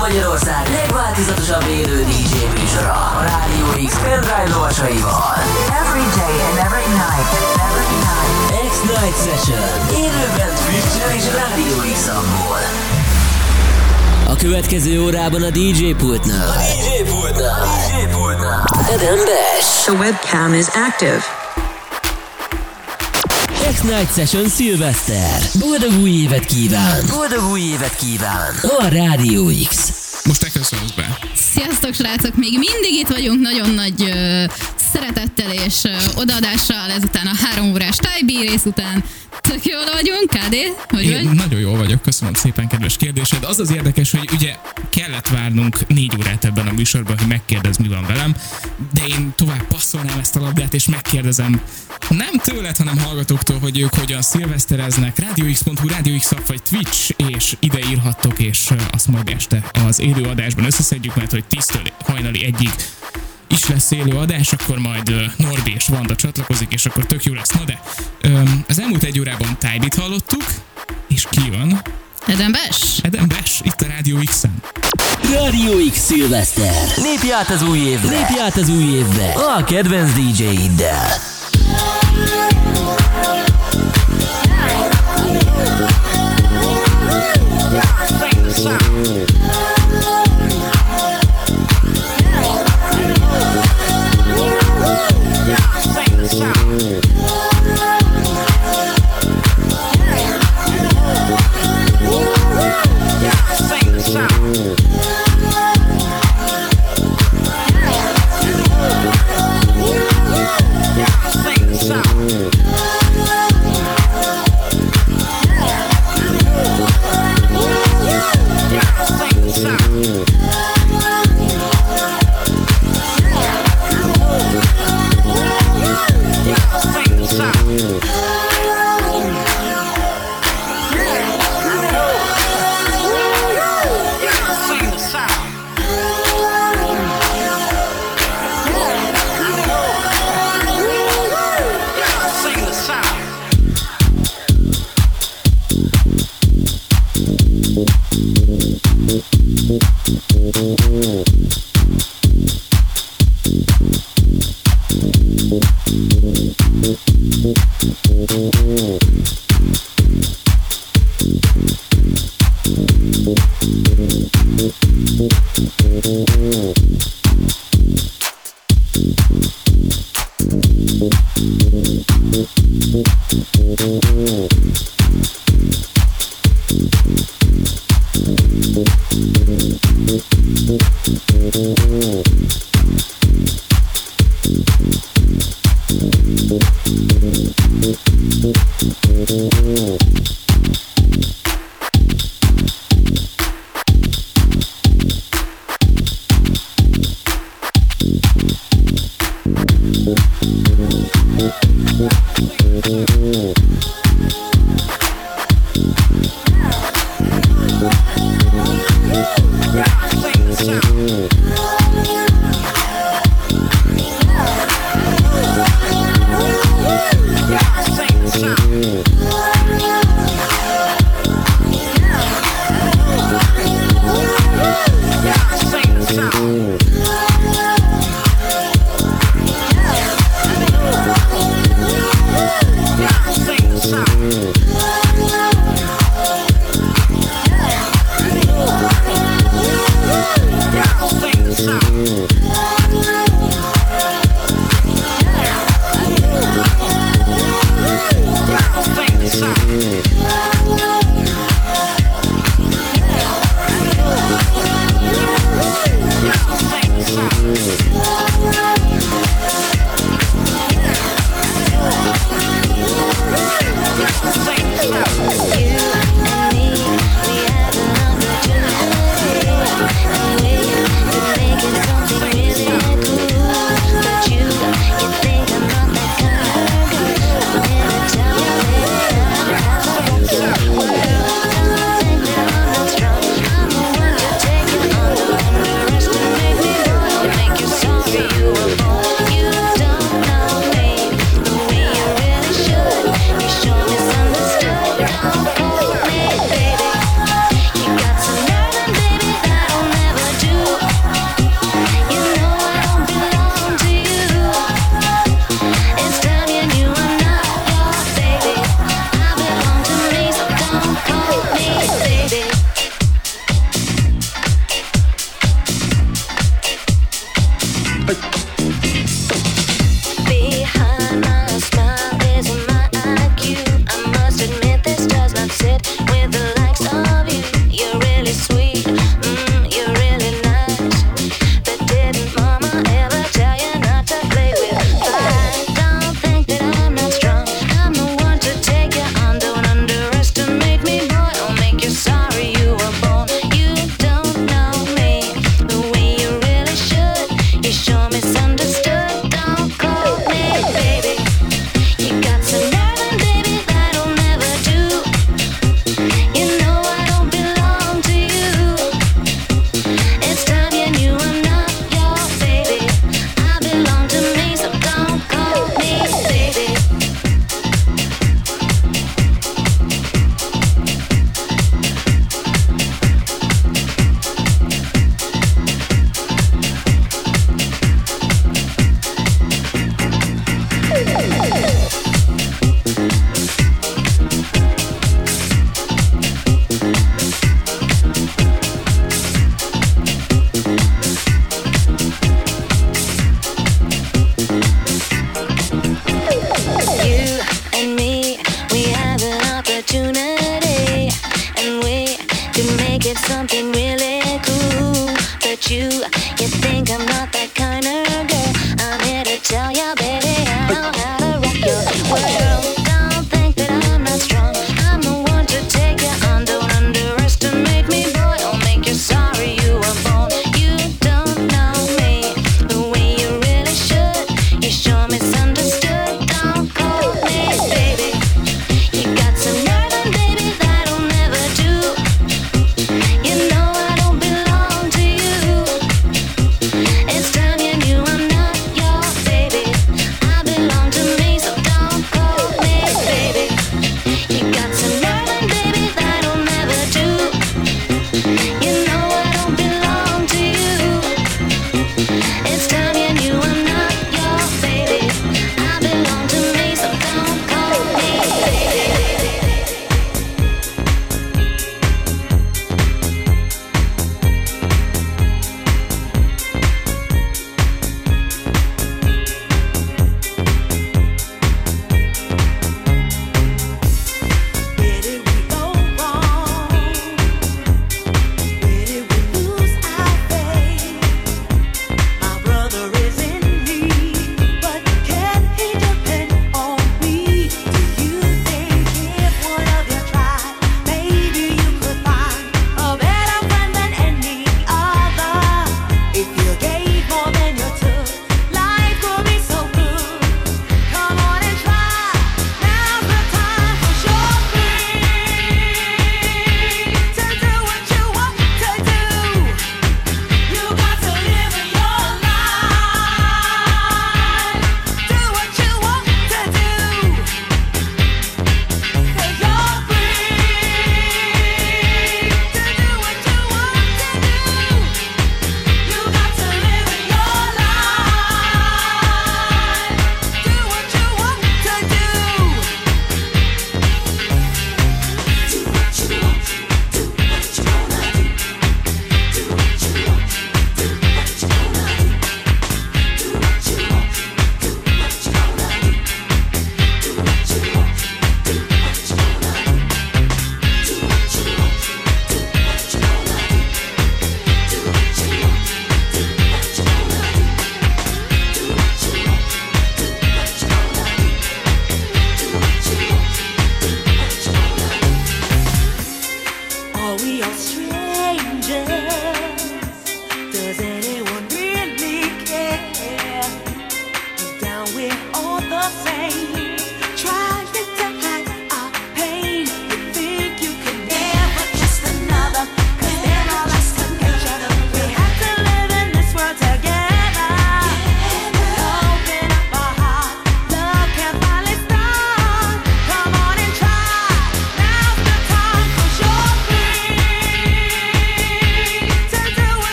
Magyarország legváltozatosabb élő DJ műsora a Rádió X pendrive lovasaival. Every day and every night. Every night. X-Night Session. Élőben Twitch-en és Rádió X-amból. A következő órában a DJ pultnál. A DJ pultnál. A DJ pultnál. Eden Bash. The webcam is active. X-Night Session Szilveszter. Boldog új évet kíván! Boldog új évet kíván! A Rádió X. Most te köszönsz be. Sziasztok srácok, még mindig itt vagyunk nagyon nagy ö, szeretettel és ö, odaadással ezután a három órás tájbí rész után. Tök jól vagyunk, KD? Hogy Én vagy? nagyon jól vagyok, köszönöm szépen, kedves kérdésed. Az az érdekes, hogy ugye kellett várnunk négy órát ebben a műsorban, hogy megkérdez, mi van velem, de én tovább passzolnám ezt a labdát, és megkérdezem nem tőled, hanem hallgatóktól, hogy ők hogyan szilvesztereznek. RadioX.hu, Radio X app vagy Twitch, és ide írhattok, és azt majd este az élő adásban összeszedjük, mert hogy 10-től hajnali egyig is lesz élő adás, akkor majd Norbi és Vanda csatlakozik, és akkor tök jó lesz. Na de, az elmúlt egy órában Tájbit hallottuk, és ki van? Eden Bes. Eden Bes, itt a Rádió X-en. Rádió X Szilveszter. Lépj át az új évbe. Lépj át az új évbe. A kedvenc DJ-iddel. Yeah.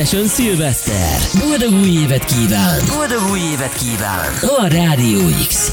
Session Szilveszter. Boldog új évet kíván! Boldog új évet kíván! A Rádió X.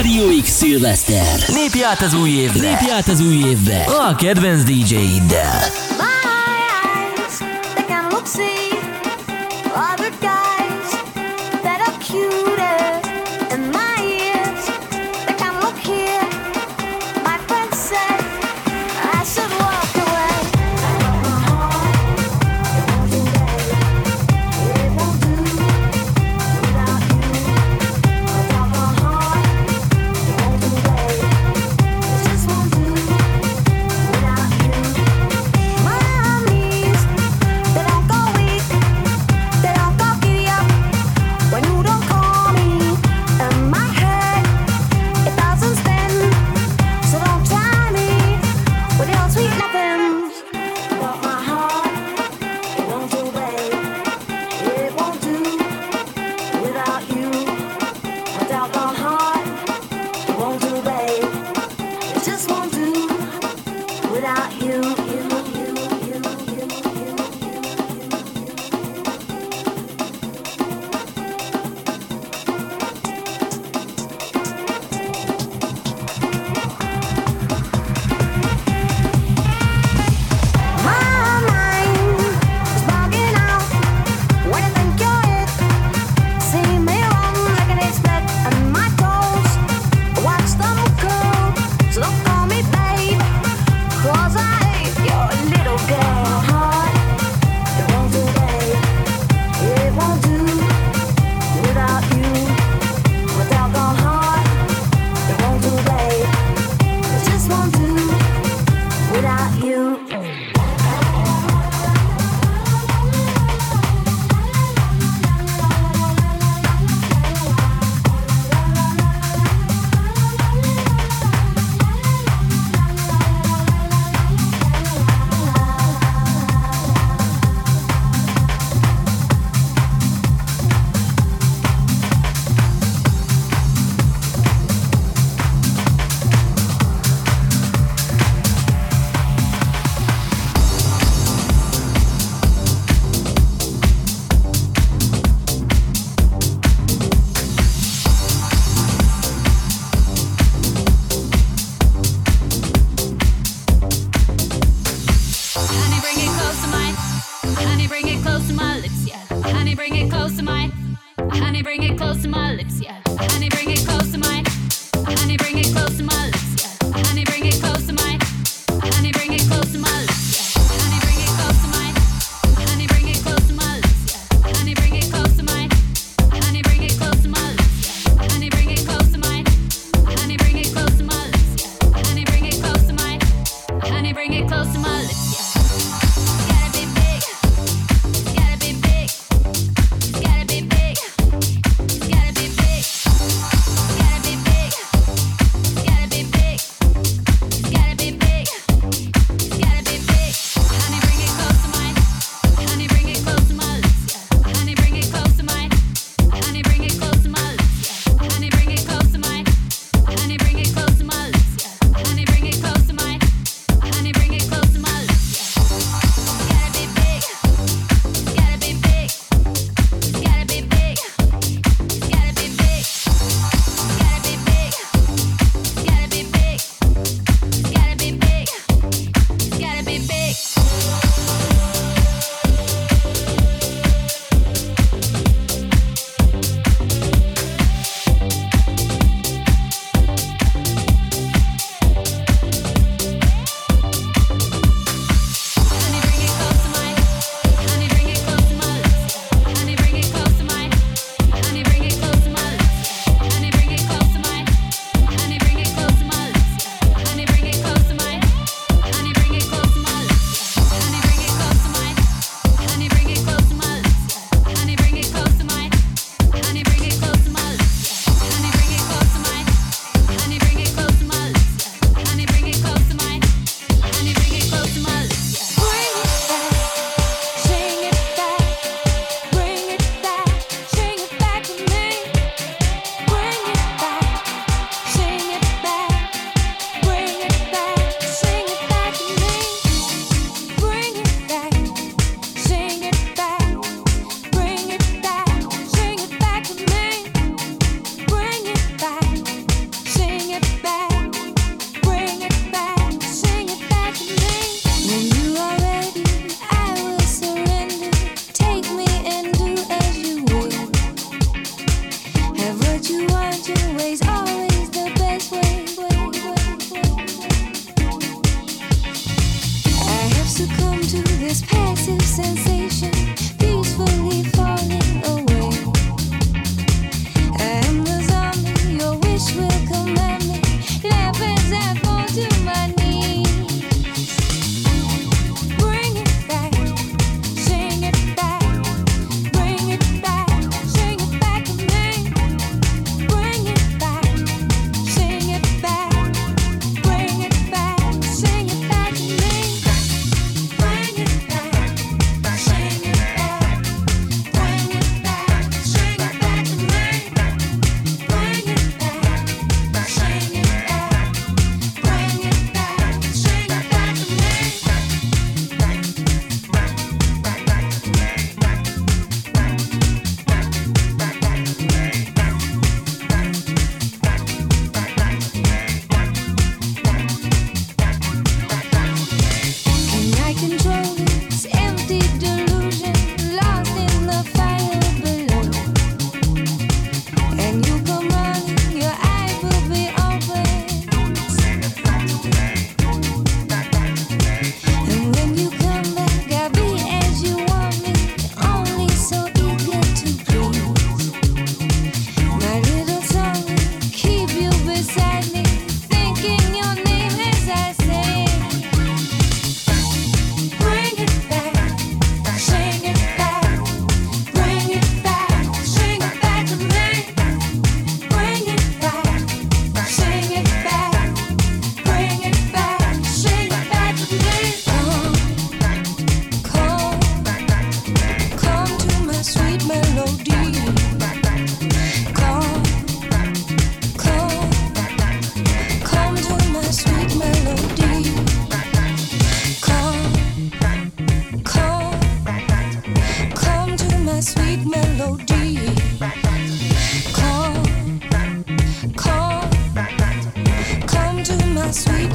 Stereo X Szilveszter. Lépj át az új évbe! Lépj át az új évbe! A kedvenc DJ-iddel!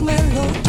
melody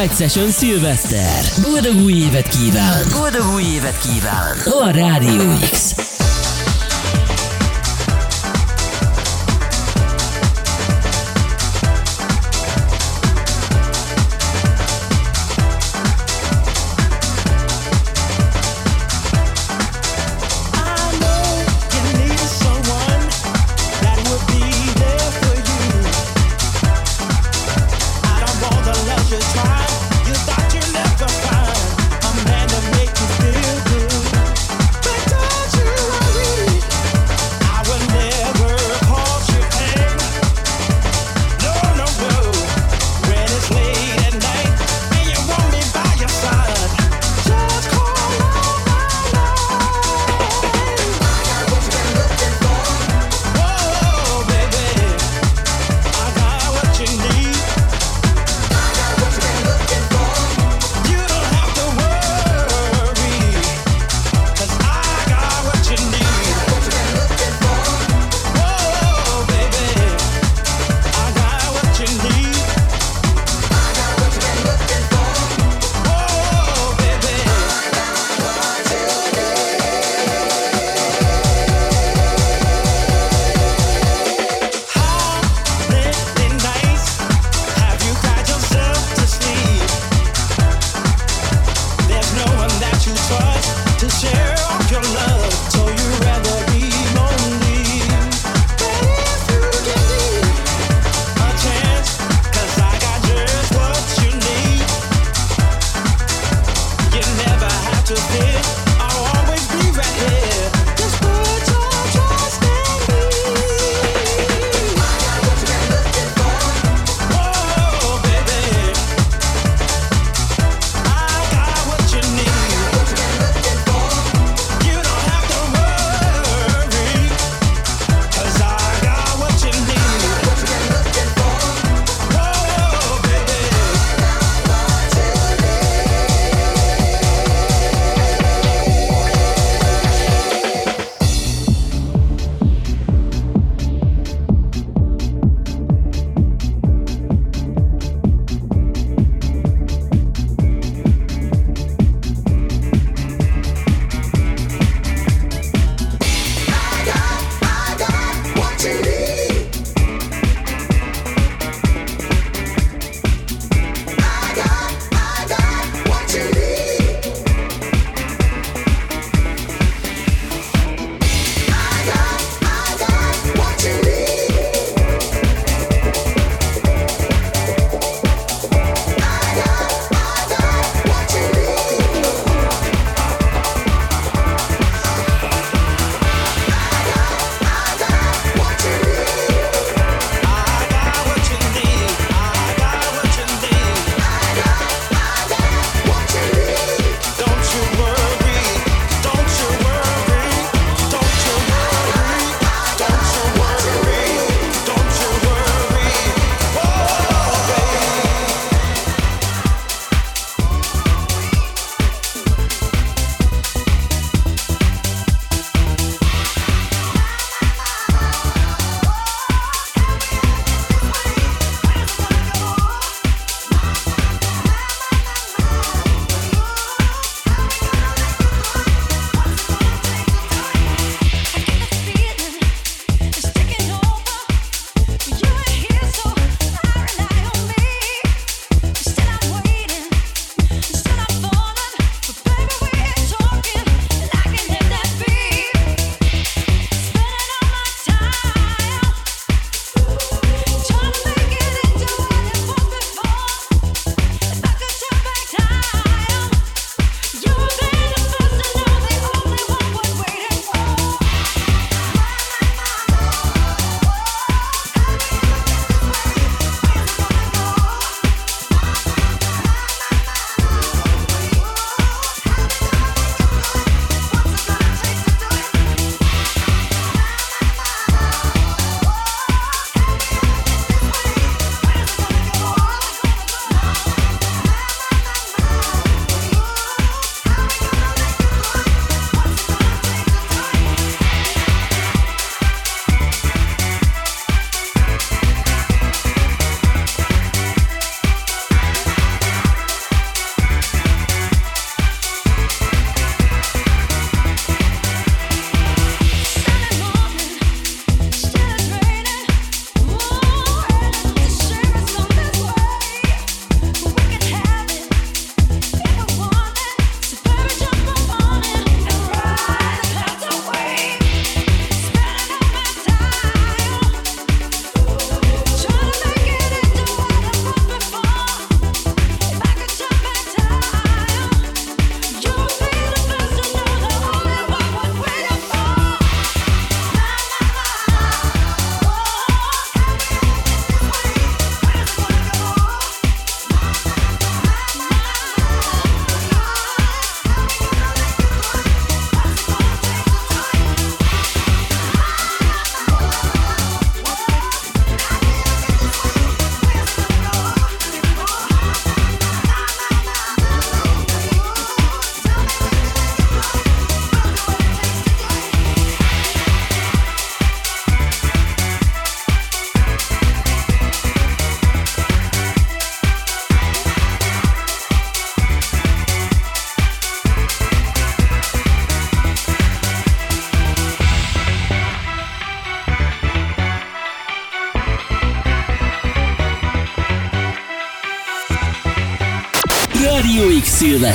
Night Session Szilveszter. Boldog új évet kíván! Boldog új évet kíván! A Rádió X!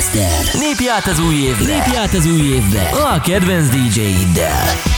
szilveszter. Lépj át az új évbe. Lépj át az új évbe. A kedvenc DJ-iddel.